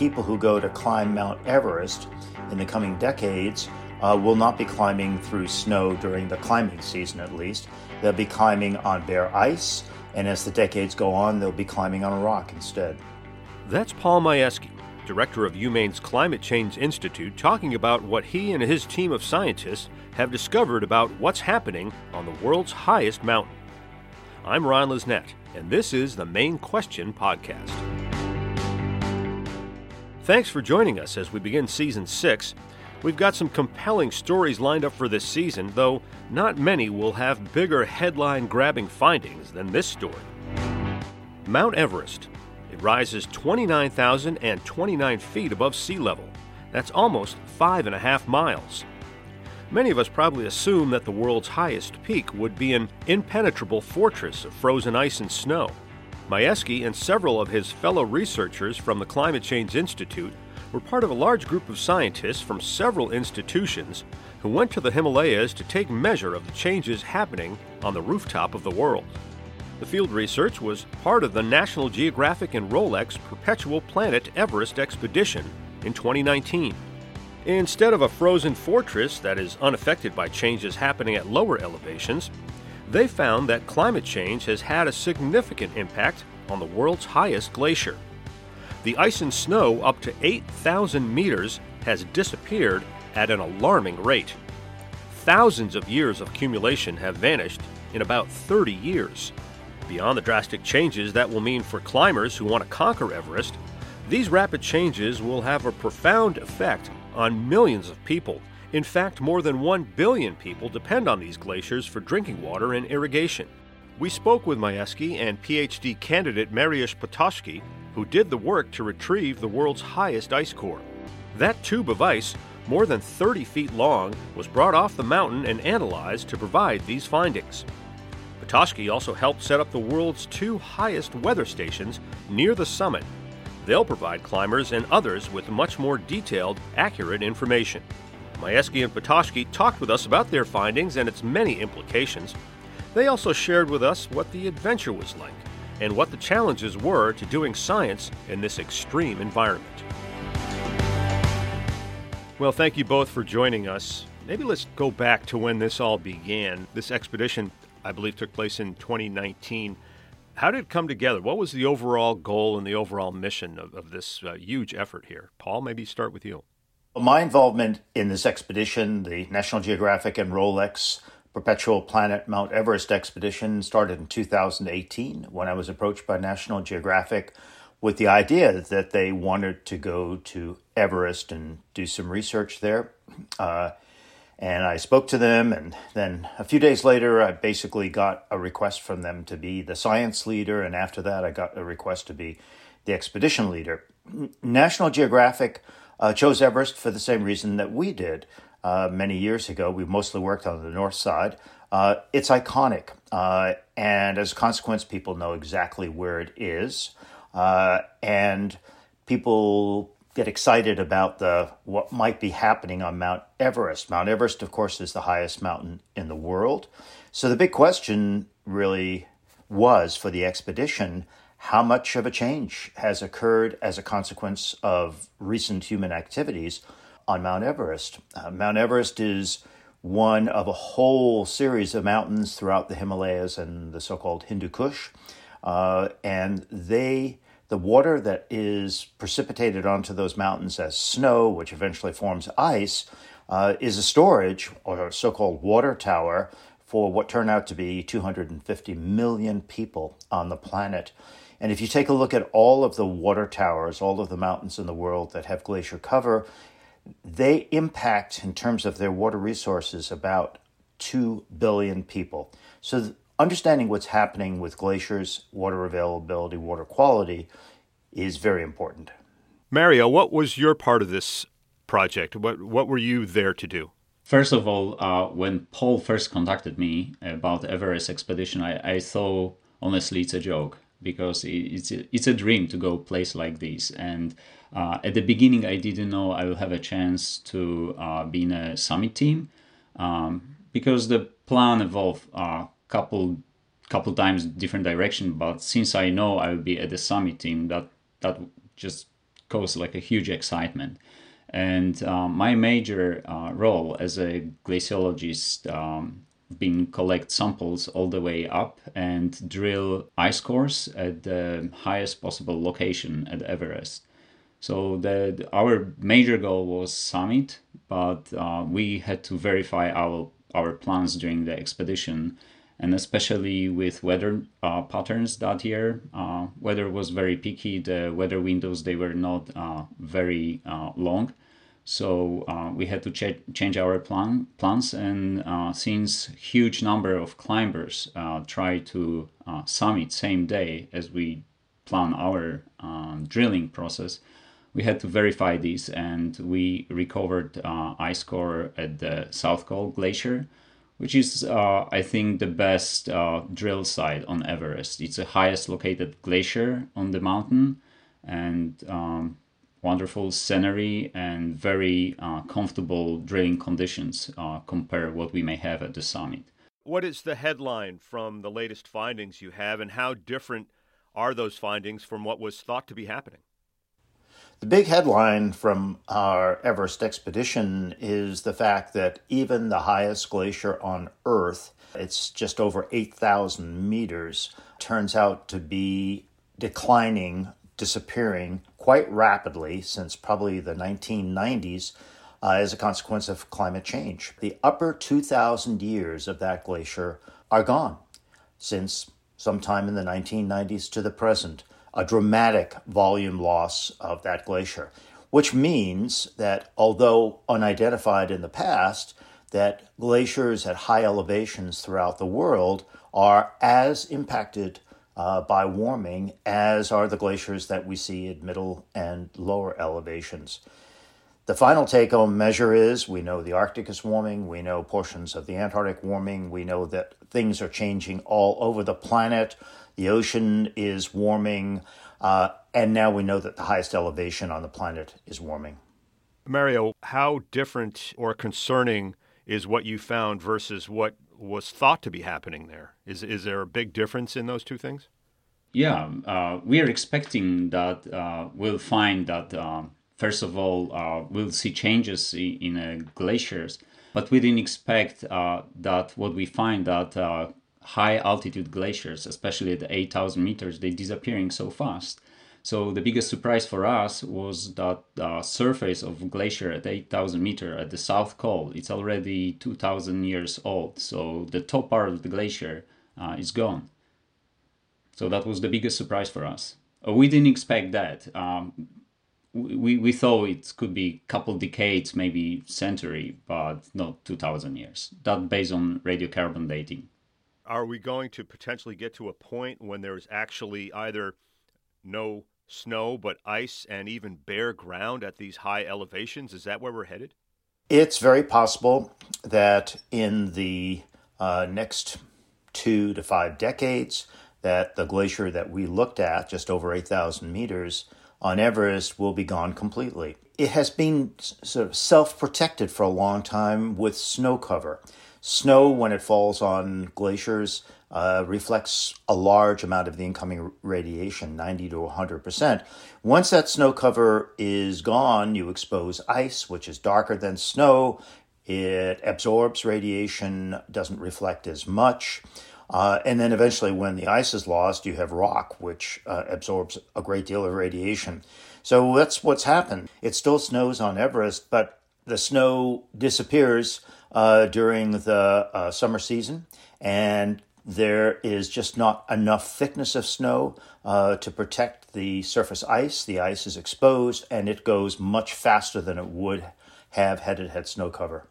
people who go to climb Mount Everest in the coming decades uh, will not be climbing through snow during the climbing season, at least. They'll be climbing on bare ice, and as the decades go on, they'll be climbing on a rock instead. That's Paul Mayewski, director of UMaine's Climate Change Institute, talking about what he and his team of scientists have discovered about what's happening on the world's highest mountain. I'm Ron Lisnett, and this is the Maine Question Podcast. Thanks for joining us as we begin season six. We've got some compelling stories lined up for this season, though not many will have bigger headline grabbing findings than this story. Mount Everest. It rises 29,029 feet above sea level. That's almost five and a half miles. Many of us probably assume that the world's highest peak would be an impenetrable fortress of frozen ice and snow. Mayewski and several of his fellow researchers from the Climate Change Institute were part of a large group of scientists from several institutions who went to the Himalayas to take measure of the changes happening on the rooftop of the world. The field research was part of the National Geographic and Rolex Perpetual Planet Everest expedition in 2019. Instead of a frozen fortress that is unaffected by changes happening at lower elevations, they found that climate change has had a significant impact on the world's highest glacier the ice and snow up to 8,000 meters has disappeared at an alarming rate. Thousands of years of accumulation have vanished in about 30 years. Beyond the drastic changes that will mean for climbers who want to conquer Everest, these rapid changes will have a profound effect on millions of people. In fact, more than 1 billion people depend on these glaciers for drinking water and irrigation. We spoke with Mayewski and PhD candidate Mariusz Potocki who did the work to retrieve the world's highest ice core. That tube of ice, more than 30 feet long, was brought off the mountain and analyzed to provide these findings. Potocki also helped set up the world's two highest weather stations near the summit. They'll provide climbers and others with much more detailed, accurate information. Mayewski and Potocki talked with us about their findings and its many implications. They also shared with us what the adventure was like and what the challenges were to doing science in this extreme environment. Well, thank you both for joining us. Maybe let's go back to when this all began. This expedition, I believe, took place in 2019. How did it come together? What was the overall goal and the overall mission of, of this uh, huge effort here? Paul, maybe start with you. My involvement in this expedition, the National Geographic and Rolex Perpetual Planet Mount Everest expedition started in 2018 when I was approached by National Geographic with the idea that they wanted to go to Everest and do some research there. Uh, and I spoke to them, and then a few days later, I basically got a request from them to be the science leader, and after that, I got a request to be the expedition leader. National Geographic uh, chose Everest for the same reason that we did uh, many years ago. We mostly worked on the north side. Uh, it's iconic, uh, and as a consequence, people know exactly where it is, uh, and people get excited about the what might be happening on Mount Everest. Mount Everest, of course, is the highest mountain in the world. So the big question really was for the expedition how much of a change has occurred as a consequence of recent human activities on Mount Everest. Uh, Mount Everest is one of a whole series of mountains throughout the Himalayas and the so-called Hindu Kush, uh, and they the water that is precipitated onto those mountains as snow, which eventually forms ice, uh, is a storage or a so-called water tower for what turn out to be 250 million people on the planet. And if you take a look at all of the water towers, all of the mountains in the world that have glacier cover, they impact, in terms of their water resources, about 2 billion people. So, understanding what's happening with glaciers, water availability, water quality is very important. Mario, what was your part of this project? What, what were you there to do? First of all, uh, when Paul first contacted me about Everest expedition, I, I thought honestly it's a joke because it's a, it's a dream to go place like this and uh, at the beginning, I didn't know I will have a chance to uh, be in a summit team um, because the plan evolved a uh, couple couple times different direction. But since I know I will be at the summit team, that that just caused like a huge excitement. And uh, my major uh, role as a glaciologist um, been collect samples all the way up and drill ice cores at the highest possible location at Everest. So the, our major goal was summit, but uh, we had to verify our our plans during the expedition, and especially with weather uh, patterns that year. Uh, weather was very picky. The weather windows they were not uh, very uh, long, so uh, we had to ch- change our plan plans. And since huge number of climbers try to summit same day as we plan our drilling process we had to verify this and we recovered uh, ice core at the South Col Glacier, which is, uh, I think, the best uh, drill site on Everest. It's the highest located glacier on the mountain and um, wonderful scenery and very uh, comfortable drilling conditions uh, compared what we may have at the summit. What is the headline from the latest findings you have, and how different are those findings from what was thought to be happening? The big headline from our Everest expedition is the fact that even the highest glacier on Earth, it's just over 8,000 meters, turns out to be declining, disappearing quite rapidly since probably the 1990s uh, as a consequence of climate change. The upper 2,000 years of that glacier are gone since sometime in the 1990s to the present a dramatic volume loss of that glacier, which means that although unidentified in the past, that glaciers at high elevations throughout the world are as impacted uh, by warming as are the glaciers that we see at middle and lower elevations. The final take home measure is we know the Arctic is warming, we know portions of the Antarctic warming, we know that things are changing all over the planet. The ocean is warming, uh, and now we know that the highest elevation on the planet is warming. Mario, how different or concerning is what you found versus what was thought to be happening there? Is is there a big difference in those two things? Yeah, uh, we are expecting that uh, we'll find that uh, first of all uh, we'll see changes in, in uh, glaciers, but we didn't expect uh, that what we find that high altitude glaciers, especially at 8,000 meters, they're disappearing so fast. So the biggest surprise for us was that the surface of glacier at 8,000 meter at the South Col, it's already 2,000 years old. So the top part of the glacier uh, is gone. So that was the biggest surprise for us. Uh, we didn't expect that. Um, we, we thought it could be a couple decades, maybe century, but not 2,000 years. That based on radiocarbon dating are we going to potentially get to a point when there's actually either no snow but ice and even bare ground at these high elevations? Is that where we're headed? It's very possible that in the uh, next two to five decades, that the glacier that we looked at, just over 8,000 meters on Everest, will be gone completely. It has been sort of self protected for a long time with snow cover. Snow, when it falls on glaciers, uh, reflects a large amount of the incoming radiation, 90 to 100%. Once that snow cover is gone, you expose ice, which is darker than snow. It absorbs radiation, doesn't reflect as much. Uh, and then eventually, when the ice is lost, you have rock, which uh, absorbs a great deal of radiation. So that's what's happened. It still snows on Everest, but the snow disappears uh, during the uh, summer season, and there is just not enough thickness of snow uh, to protect the surface ice. The ice is exposed, and it goes much faster than it would have had it had snow cover.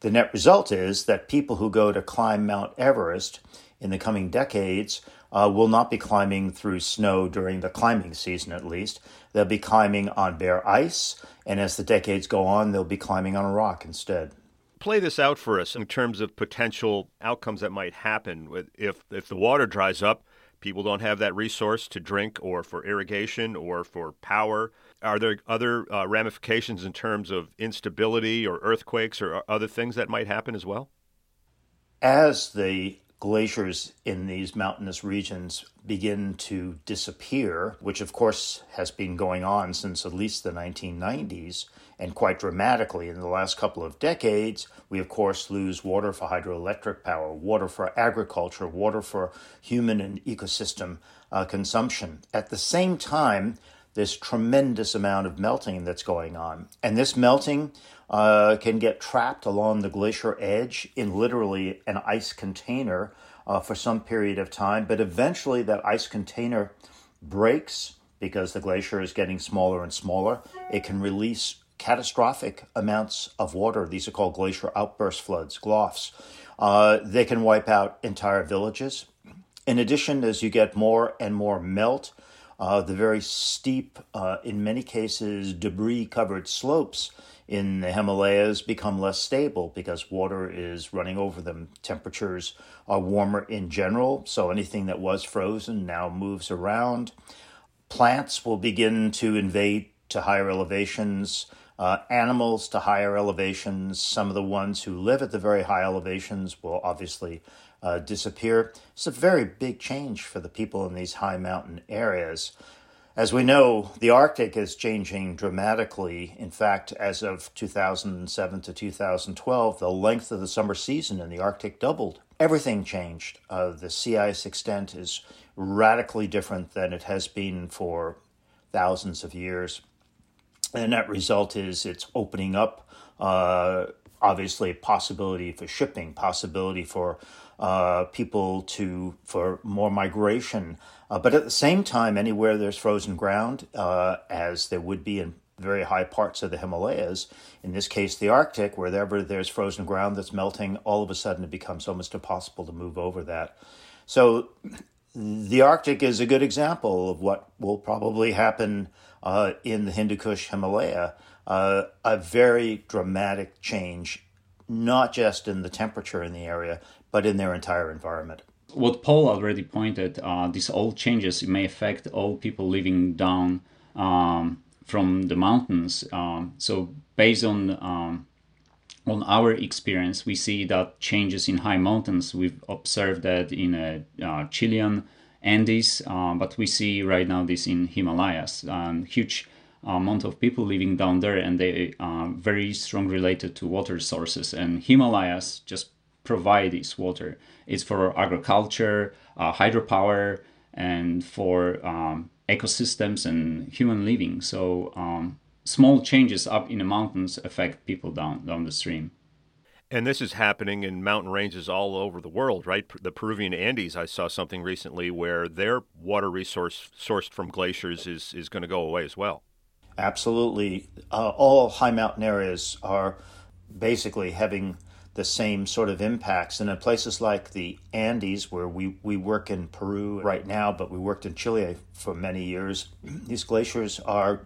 The net result is that people who go to climb Mount Everest in the coming decades uh, will not be climbing through snow during the climbing season, at least. They'll be climbing on bare ice, and as the decades go on, they'll be climbing on a rock instead play this out for us in terms of potential outcomes that might happen with if if the water dries up people don't have that resource to drink or for irrigation or for power. Are there other uh, ramifications in terms of instability or earthquakes or other things that might happen as well? As the glaciers in these mountainous regions begin to disappear, which of course has been going on since at least the 1990s, and quite dramatically in the last couple of decades, we of course lose water for hydroelectric power, water for agriculture, water for human and ecosystem uh, consumption. At the same time, this tremendous amount of melting that's going on. And this melting uh, can get trapped along the glacier edge in literally an ice container uh, for some period of time. But eventually, that ice container breaks because the glacier is getting smaller and smaller. It can release catastrophic amounts of water. These are called glacier outburst floods, GLOFs. Uh, they can wipe out entire villages. In addition, as you get more and more melt, uh, the very steep, uh, in many cases, debris covered slopes in the Himalayas become less stable because water is running over them. Temperatures are warmer in general, so anything that was frozen now moves around. Plants will begin to invade to higher elevations, uh, animals to higher elevations. Some of the ones who live at the very high elevations will obviously uh, disappear. It's a very big change for the people in these high mountain areas. As we know, the Arctic is changing dramatically. In fact, as of 2007 to 2012, the length of the summer season in the Arctic doubled. Everything changed. Uh, the sea ice extent is radically different than it has been for thousands of years. And that result is it's opening up, uh, obviously, possibility for shipping, possibility for uh, people to for more migration. Uh, but at the same time, anywhere there's frozen ground, uh, as there would be in very high parts of the Himalayas, in this case the Arctic, wherever there's frozen ground that's melting, all of a sudden it becomes almost impossible to move over that. So the Arctic is a good example of what will probably happen uh, in the Hindu Kush Himalaya. Uh, a very dramatic change, not just in the temperature in the area, but in their entire environment. What Paul already pointed, uh, these all changes may affect all people living down um, from the mountains. Um, so based on um, on our experience, we see that changes in high mountains. We've observed that in a uh, Chilean Andes, uh, but we see right now this in Himalayas. Um, huge amount of people living down there, and they are very strong related to water sources. And Himalayas just provide this water. It's for agriculture, uh, hydropower, and for um, ecosystems and human living. So um, small changes up in the mountains affect people down down the stream. And this is happening in mountain ranges all over the world, right? The Peruvian Andes, I saw something recently where their water resource sourced from glaciers is, is going to go away as well. Absolutely. Uh, all high mountain areas are basically having the same sort of impacts. And in places like the Andes, where we, we work in Peru right now, but we worked in Chile for many years, these glaciers are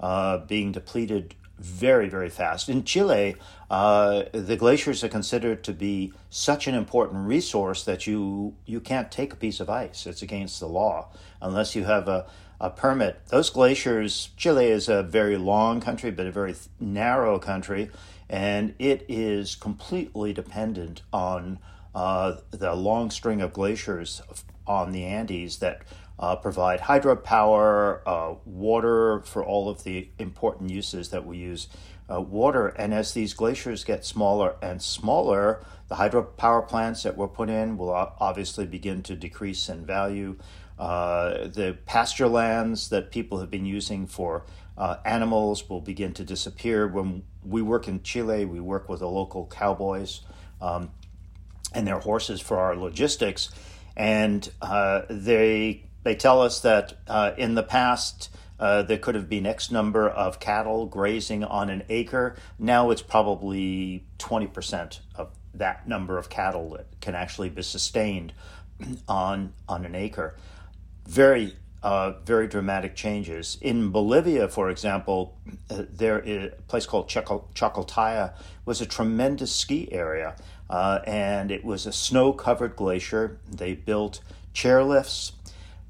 uh, being depleted very, very fast. In Chile, uh, the glaciers are considered to be such an important resource that you, you can't take a piece of ice. It's against the law unless you have a, a permit. Those glaciers, Chile is a very long country, but a very narrow country and it is completely dependent on uh, the long string of glaciers on the Andes that uh, provide hydropower, uh, water for all of the important uses that we use uh, water. And as these glaciers get smaller and smaller, the hydropower plants that were put in will obviously begin to decrease in value. Uh, the pasture lands that people have been using for uh, animals will begin to disappear. When we work in Chile, we work with the local cowboys um, and their horses for our logistics, and uh, they they tell us that uh, in the past. Uh, there could have been X number of cattle grazing on an acre. Now it's probably 20% of that number of cattle that can actually be sustained on, on an acre. Very uh, very dramatic changes. In Bolivia, for example, uh, there is a place called Chacaltaya was a tremendous ski area, uh, and it was a snow-covered glacier. They built chairlifts.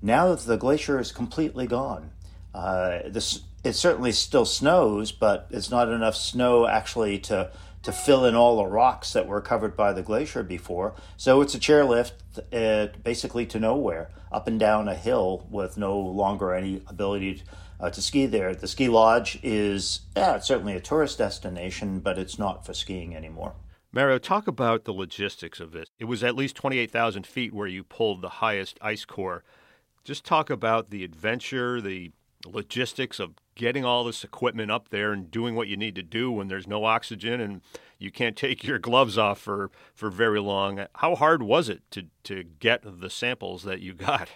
Now that the glacier is completely gone, uh, this it certainly still snows, but it's not enough snow actually to to fill in all the rocks that were covered by the glacier before. So it's a chairlift uh, basically to nowhere, up and down a hill with no longer any ability to, uh, to ski there. The ski lodge is yeah, it's certainly a tourist destination, but it's not for skiing anymore. Mario, talk about the logistics of this. It was at least 28,000 feet where you pulled the highest ice core. Just talk about the adventure, the logistics of getting all this equipment up there and doing what you need to do when there's no oxygen and you can't take your gloves off for, for very long. How hard was it to, to get the samples that you got?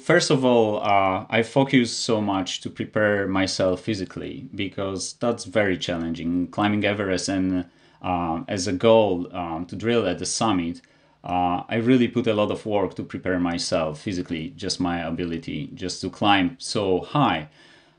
First of all, uh, I focused so much to prepare myself physically because that's very challenging. Climbing Everest and uh, as a goal um, to drill at the summit, uh, I really put a lot of work to prepare myself physically, just my ability just to climb so high.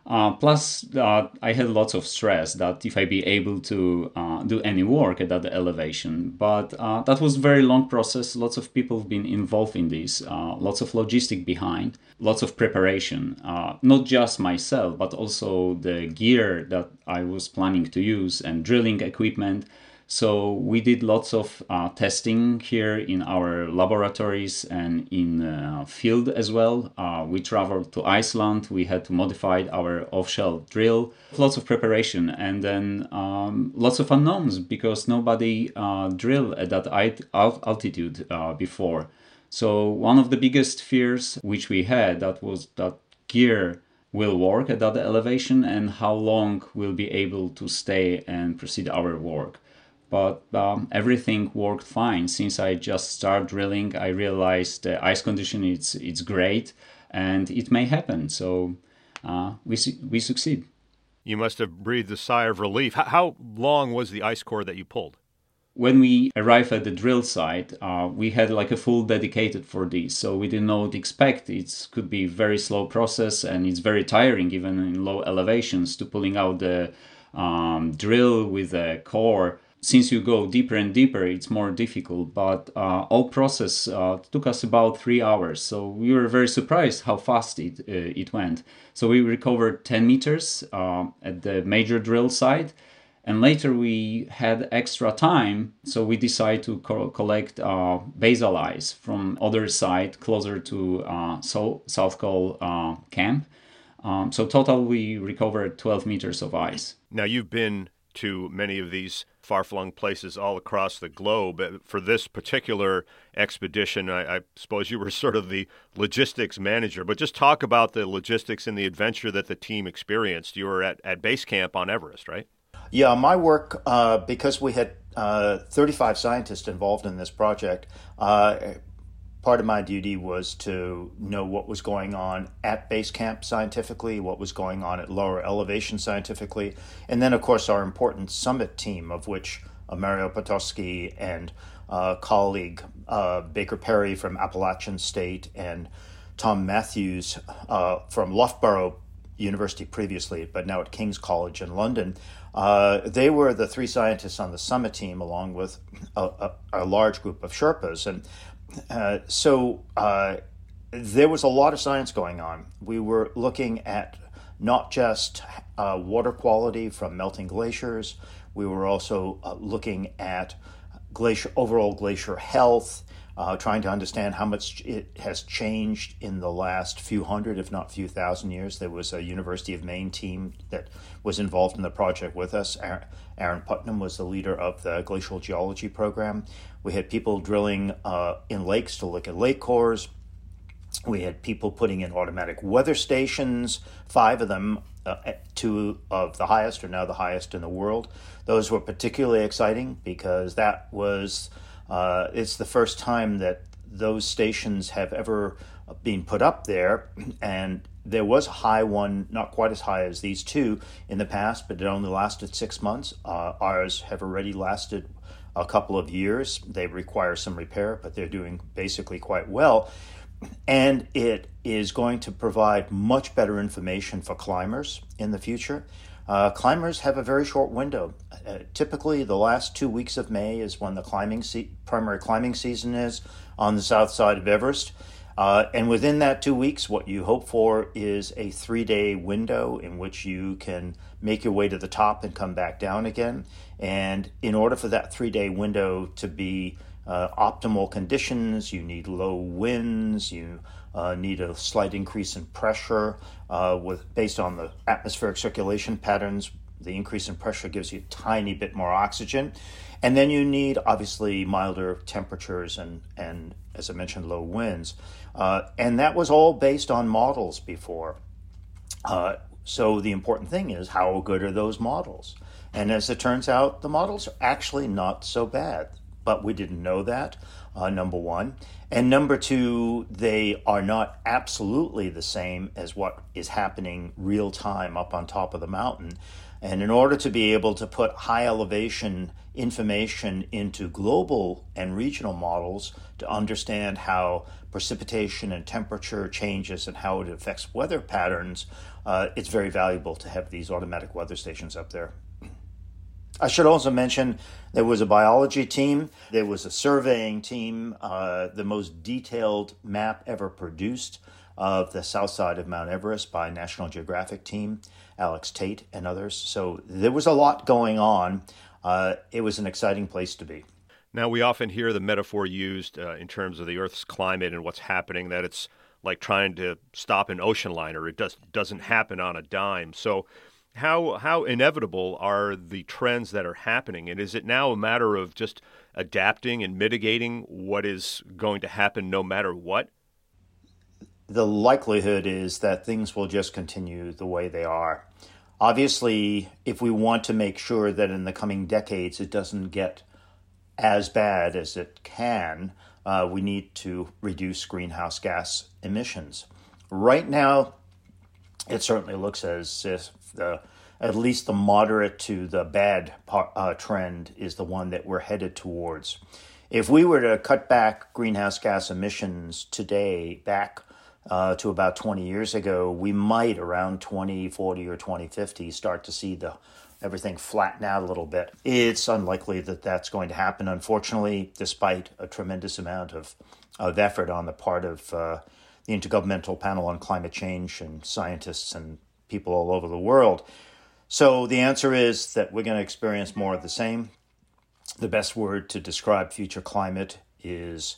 Uh, plus, uh, I had lots of stress that if I be able to uh, do any work at that elevation. But uh, that was very long process. Lots of people have been involved in this. Uh, lots of logistic behind. Lots of preparation. Not just myself, but also the gear that I was planning to use and drilling equipment so we did lots of uh, testing here in our laboratories and in uh, field as well. Uh, we traveled to Iceland. We had to modify our off-shell drill. Lots of preparation and then um, lots of unknowns because nobody uh, drilled at that altitude uh, before. So one of the biggest fears which we had that was that gear will work at that elevation and how long we'll be able to stay and proceed our work but um, everything worked fine. Since I just started drilling, I realized the ice condition it's it's great, and it may happen. So uh, we we succeed. You must have breathed a sigh of relief. How long was the ice core that you pulled? When we arrived at the drill site, uh, we had like a full dedicated for this, so we didn't know what to expect. It could be very slow process, and it's very tiring, even in low elevations, to pulling out the um, drill with a core since you go deeper and deeper, it's more difficult. But uh, all process uh, took us about three hours, so we were very surprised how fast it uh, it went. So we recovered 10 meters uh, at the major drill site, and later we had extra time, so we decided to co- collect uh, basal ice from other site closer to uh, so- South Col camp. Um, so total, we recovered 12 meters of ice. Now you've been to many of these far flung places all across the globe. For this particular expedition, I, I, suppose you were sort of the logistics manager, but just talk about the logistics and the adventure that the team experienced. You were at, at base camp on Everest, right? Yeah, my work, uh, because we had uh, 35 scientists involved in this project, uh, part of my duty was to know what was going on at base camp scientifically, what was going on at lower elevation scientifically, and then, of course, our important summit team, of which uh, Mario Potocki and uh, colleague uh, Baker Perry from Appalachian State and Tom Matthews uh, from Loughborough University previously, but now at King's College in London. Uh, they were the three scientists on the summit team, along with a, a, a large group of Sherpas. And uh, so uh, there was a lot of science going on. We were looking at not just uh, water quality from melting glaciers, we were also uh, looking at glacier overall glacier health. Uh, trying to understand how much it has changed in the last few hundred, if not few thousand years. There was a University of Maine team that was involved in the project with us. Aaron Putnam was the leader of the glacial geology program. We had people drilling uh, in lakes to look at lake cores. We had people putting in automatic weather stations, five of them, uh, two of the highest are now the highest in the world. Those were particularly exciting because that was, uh, it's the first time that those stations have ever been put up there. And there was a high one, not quite as high as these two in the past, but it only lasted six months. Uh, ours have already lasted a couple of years. They require some repair, but they're doing basically quite well. And it is going to provide much better information for climbers in the future. Uh, climbers have a very short window. Uh, typically, the last two weeks of May is when the climbing se- primary climbing season is on the south side of Everest. Uh, and within that two weeks, what you hope for is a three day window in which you can make your way to the top and come back down again. And in order for that three day window to be uh, optimal conditions, you need low winds, you uh, need a slight increase in pressure uh, with based on the atmospheric circulation patterns. The increase in pressure gives you a tiny bit more oxygen. And then you need obviously milder temperatures and, and as I mentioned, low winds. Uh, and that was all based on models before. Uh, so the important thing is how good are those models? And as it turns out, the models are actually not so bad. But we didn't know that, uh, number one. And number two, they are not absolutely the same as what is happening real time up on top of the mountain. And in order to be able to put high elevation information into global and regional models to understand how precipitation and temperature changes and how it affects weather patterns, uh, it's very valuable to have these automatic weather stations up there. I should also mention there was a biology team, there was a surveying team, uh, the most detailed map ever produced of the south side of Mount Everest by National Geographic team, Alex Tait and others. So there was a lot going on. Uh, it was an exciting place to be. Now, we often hear the metaphor used uh, in terms of the Earth's climate and what's happening that it's like trying to stop an ocean liner. It does, doesn't happen on a dime. So, how how inevitable are the trends that are happening and is it now a matter of just adapting and mitigating what is going to happen no matter what the likelihood is that things will just continue the way they are. Obviously, if we want to make sure that in the coming decades it doesn't get as bad as it can, uh, we need to reduce greenhouse gas emissions. Right now, it certainly looks as if the at least the moderate to the bad uh, trend is the one that we're headed towards. If we were to cut back greenhouse gas emissions today back uh, to about 20 years ago, we might around 2040 or 2050 start to see the everything flatten out a little bit. It's unlikely that that's going to happen, unfortunately, despite a tremendous amount of, of effort on the part of uh, the Intergovernmental Panel on Climate Change and scientists and people all over the world. So the answer is that we're going to experience more of the same. The best word to describe future climate is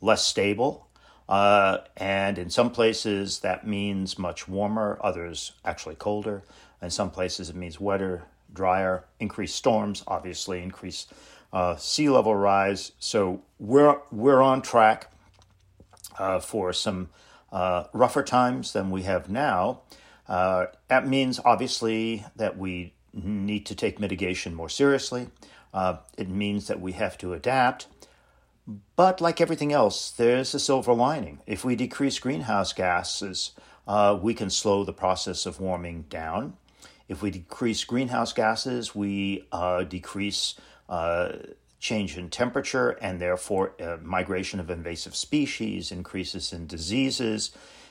less stable uh, and in some places that means much warmer, others actually colder. In some places it means wetter, drier, increased storms, obviously increased uh, sea level rise. So we're we're on track uh, for some uh, rougher times than we have now. Uh, that means obviously that we need to take mitigation more seriously. Uh, it means that we have to adapt. But like everything else, there's a silver lining. If we decrease greenhouse gases, uh, we can slow the process of warming down. If we decrease greenhouse gases, we uh, decrease uh, change in temperature and therefore uh, migration of invasive species, increases in diseases.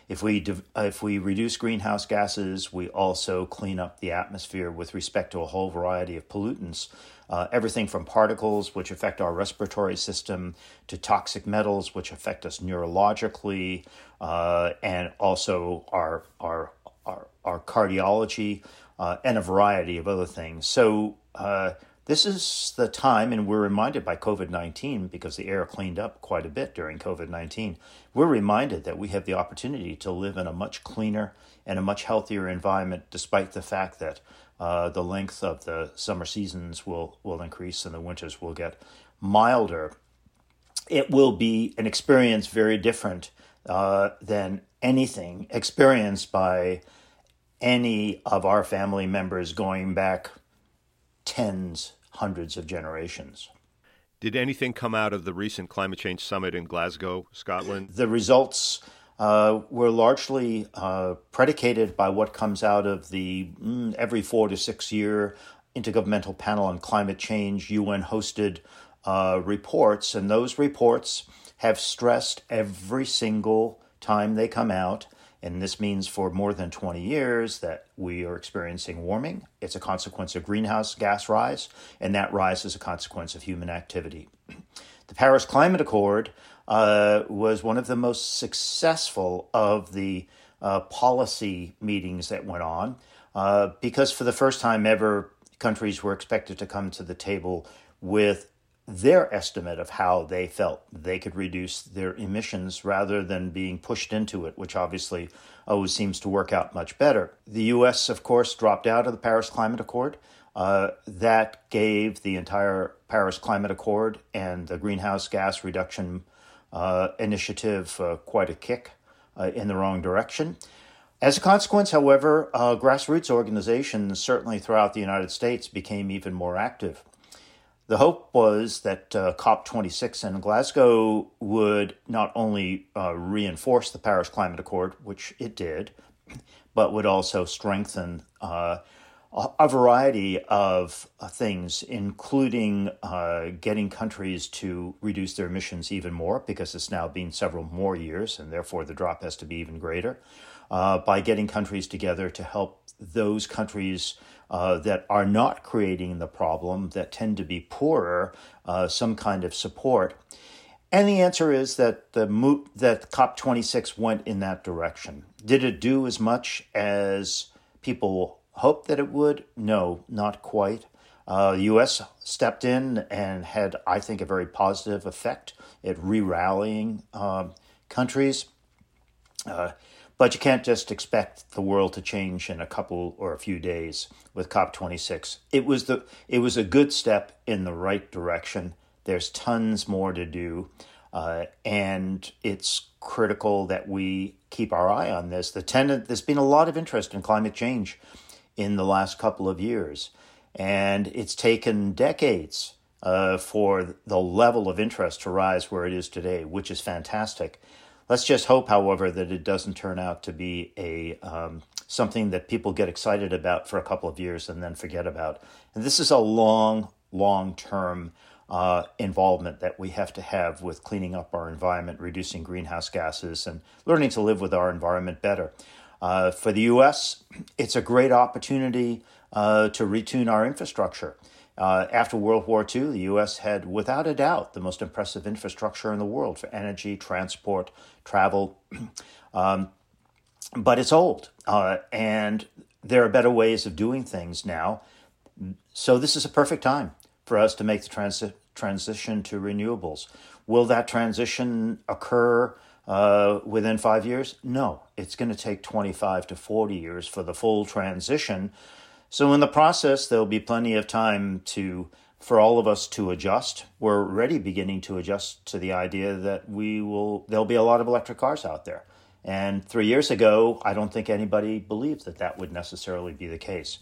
If we, if we reduce greenhouse gases, we also clean up the atmosphere with respect to a whole variety of pollutants uh, everything from particles, which affect our respiratory system, to toxic metals, which affect us neurologically, uh, and also our, our, our, our cardiology, uh, and a variety of other things. So, uh, this is the time, and we're reminded by COVID 19 because the air cleaned up quite a bit during COVID 19. We're reminded that we have the opportunity to live in a much cleaner and a much healthier environment, despite the fact that uh, the length of the summer seasons will, will increase and the winters will get milder. It will be an experience very different uh, than anything experienced by any of our family members going back tens, hundreds of generations. Did anything come out of the recent climate change summit in Glasgow, Scotland? The results uh, were largely uh, predicated by what comes out of the mm, every four to six year Intergovernmental Panel on Climate Change UN hosted uh, reports. And those reports have stressed every single time they come out, and this means for more than 20 years, that we are experiencing warming. It's a consequence of greenhouse gas rise, and that rise is a consequence of human activity. The Paris Climate Accord uh, was one of the most successful of the uh, policy meetings that went on uh, because for the first time ever, countries were expected to come to the table with their estimate of how they felt they could reduce their emissions rather than being pushed into it, which obviously always seems to work out much better. The US, of course, dropped out of the Paris Climate Accord. Uh, that gave the entire Paris Climate Accord and the greenhouse gas reduction uh, initiative uh, quite a kick uh, in the wrong direction. As a consequence, however, uh, grassroots organizations, certainly throughout the United States, became even more active. The hope was that uh, COP26 in Glasgow would not only uh, reinforce the Paris Climate Accord, which it did, but would also strengthen uh, a variety of uh, things, including uh, getting countries to reduce their emissions even more, because it's now been several more years, and therefore the drop has to be even greater, uh, by getting countries together to help those countries uh, that are not creating the problem, that tend to be poorer, uh, some kind of support. And the answer is that the mo- that COP26 went in that direction. Did it do as much as people hoped that it would? No, not quite. Uh, the U.S. stepped in and had, I think, a very positive effect at re-rallying um, countries. Uh, but you can't just expect the world to change in a couple or a few days with COP26. It was the it was a good step in the right direction. There's tons more to do, uh, and it's critical that we keep our eye on this. The tenant, there's been a lot of interest in climate change in the last couple of years, and it's taken decades uh, for the level of interest to rise where it is today, which is fantastic. Let's just hope, however, that it doesn't turn out to be a um, something that people get excited about for a couple of years and then forget about. And this is a long, long term uh, involvement that we have to have with cleaning up our environment, reducing greenhouse gases, and learning to live with our environment better. Uh, for the U.S., it's a great opportunity uh, to retune our infrastructure. Uh, after World War II, the U.S. had, without a doubt, the most impressive infrastructure in the world for energy, transport, travel. um, but it's old, uh, and there are better ways of doing things now. So, this is a perfect time for us to make the transi- transition to renewables. Will that transition occur uh, within five years? No, it's going to take 25 to 40 years for the full transition. So in the process, there'll be plenty of time to for all of us to adjust. We're already beginning to adjust to the idea that we will there'll be a lot of electric cars out there. And three years ago, I don't think anybody believed that that would necessarily be the case.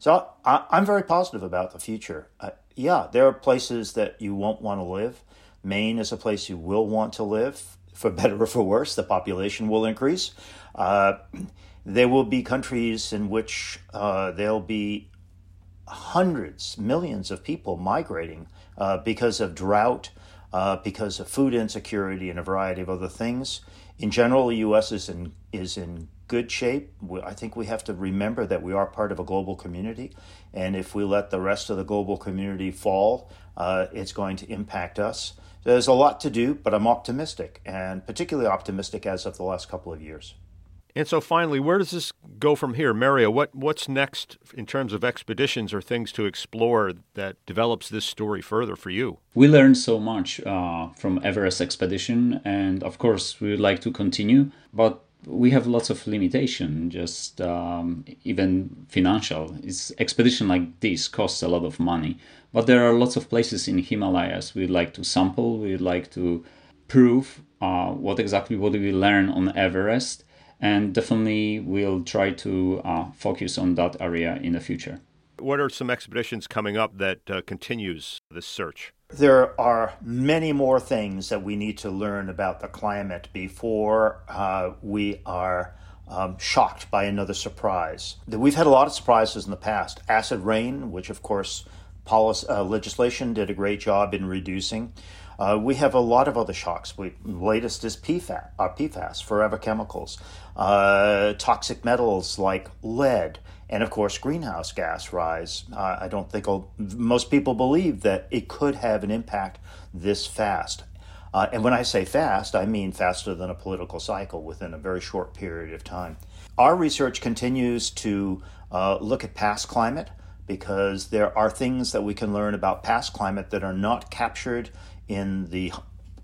So I, am very positive about the future. Uh, yeah, there are places that you won't want to live. Maine is a place you will want to live, for better or for worse. The population will increase. Uh, there will be countries in which uh, there'll be hundreds, millions of people migrating uh, because of drought, uh, because of food insecurity, and a variety of other things. In general, the U.S. is in is in good shape. I think we have to remember that we are part of a global community, and if we let the rest of the global community fall, uh, it's going to impact us. There's a lot to do, but I'm optimistic, and particularly optimistic as of the last couple of years. And so finally, where does this go from here? Mario, what, what's next in terms of expeditions or things to explore that develops this story further for you? We learned so much uh, from Everest expedition, and of course, we would like to continue, but we have lots of limitation, just um, even financial. It's expedition like this costs a lot of money, but there are lots of places in Himalayas we'd like to sample. We'd like to prove uh, what exactly what we learn on Everest and definitely we'll try to uh, focus on that area in the future. What are some expeditions coming up that uh, continues this search? There are many more things that we need to learn about the climate before uh, we are um, shocked by another surprise. We've had a lot of surprises in the past. Acid rain, which of course policy, uh, legislation did a great job in reducing. Uh, we have a lot of other shocks. We, latest is PFAS, uh, PFAS, forever chemicals, uh, toxic metals like lead, and of course greenhouse gas rise. Uh, I don't think most people believe that it could have an impact this fast. Uh, and when I say fast, I mean faster than a political cycle within a very short period of time. Our research continues to uh, look at past climate because there are things that we can learn about past climate that are not captured in the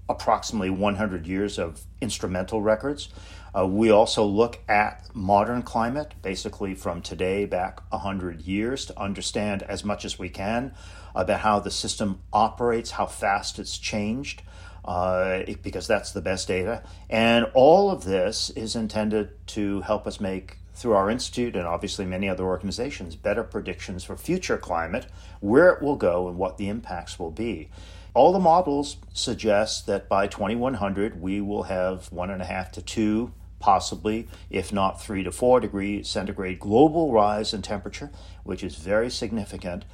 approximately 100 years of instrumental records. Uh, we also look at modern climate, basically from today back 100 years, to understand as much as we can about how the system operates, how fast it's changed, uh, because that's the best data. And all of this is intended to help us make, through our institute and obviously many other organizations, better predictions for future climate, where it will go, and what the impacts will be. All the models suggest that by 2100 we will have one and a half to two, possibly, if not three to four degrees centigrade global rise in temperature, which is very significant.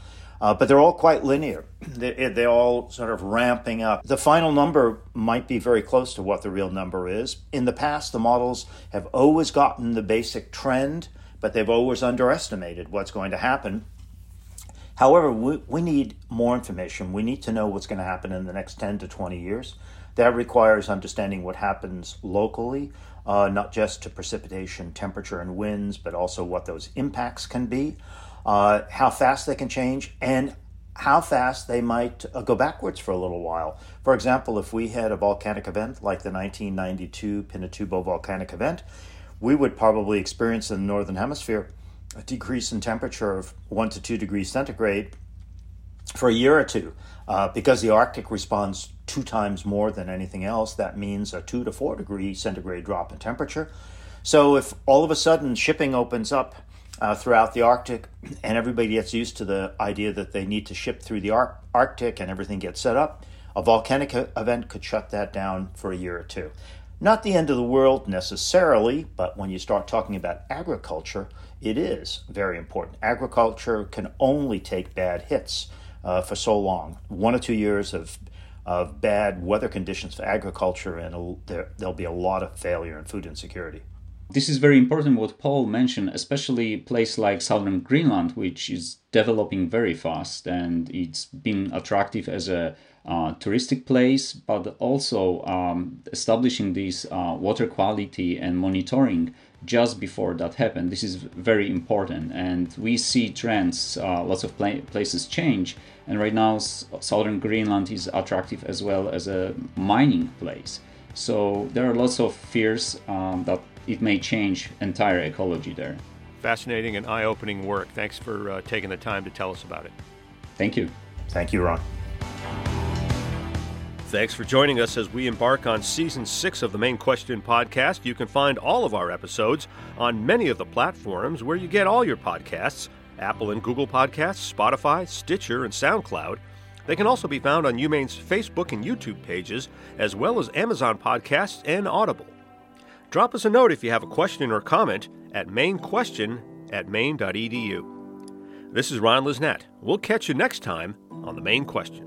Uh, but they're all quite linear. They, they're all sort of ramping up. The final number might be very close to what the real number is. In the past, the models have always gotten the basic trend, but they've always underestimated what's going to happen. However, we, we need more information. We need to know what's going to happen in the next 10 to 20 years. That requires understanding what happens locally, uh, not just to precipitation, temperature, and winds, but also what those impacts can be uh, how fast they can change, and how fast they might uh, go backwards for a little while. For example, if we had a volcanic event like the 1992 Pinatubo volcanic event, we would probably experience in the northern hemisphere a decrease in temperature of one to two degrees centigrade for a year or two. Uh, because the Arctic responds two times more than anything else, that means a two to four degree centigrade drop in temperature. So if all of a sudden shipping opens up uh, throughout the Arctic, and everybody gets used to the idea that they need to ship through the Ar- Arctic and everything gets set up. A volcanic event could shut that down for a year or two. Not the end of the world necessarily, but when you start talking about agriculture, it is very important. Agriculture can only take bad hits uh, for so long. One or two years of of bad weather conditions for agriculture, and there, there'll be a lot of failure and food insecurity. This is very important what Paul mentioned, especially a place like southern Greenland, which is developing very fast and it's been attractive as a uh, touristic place, but also um, establishing this uh, water quality and monitoring just before that happened. This is very important, and we see trends. Uh, lots of pla- places change, and right now, s- southern Greenland is attractive as well as a mining place. So there are lots of fears um, that it may change entire ecology there. Fascinating and eye-opening work. Thanks for uh, taking the time to tell us about it. Thank you. Thank you, Ron. Thanks for joining us as we embark on season six of the Maine Question podcast. You can find all of our episodes on many of the platforms where you get all your podcasts Apple and Google Podcasts, Spotify, Stitcher, and SoundCloud. They can also be found on UMaine's Facebook and YouTube pages, as well as Amazon Podcasts and Audible. Drop us a note if you have a question or comment at mainequestion at maine.edu. This is Ron Lisnett. We'll catch you next time on the Maine Question.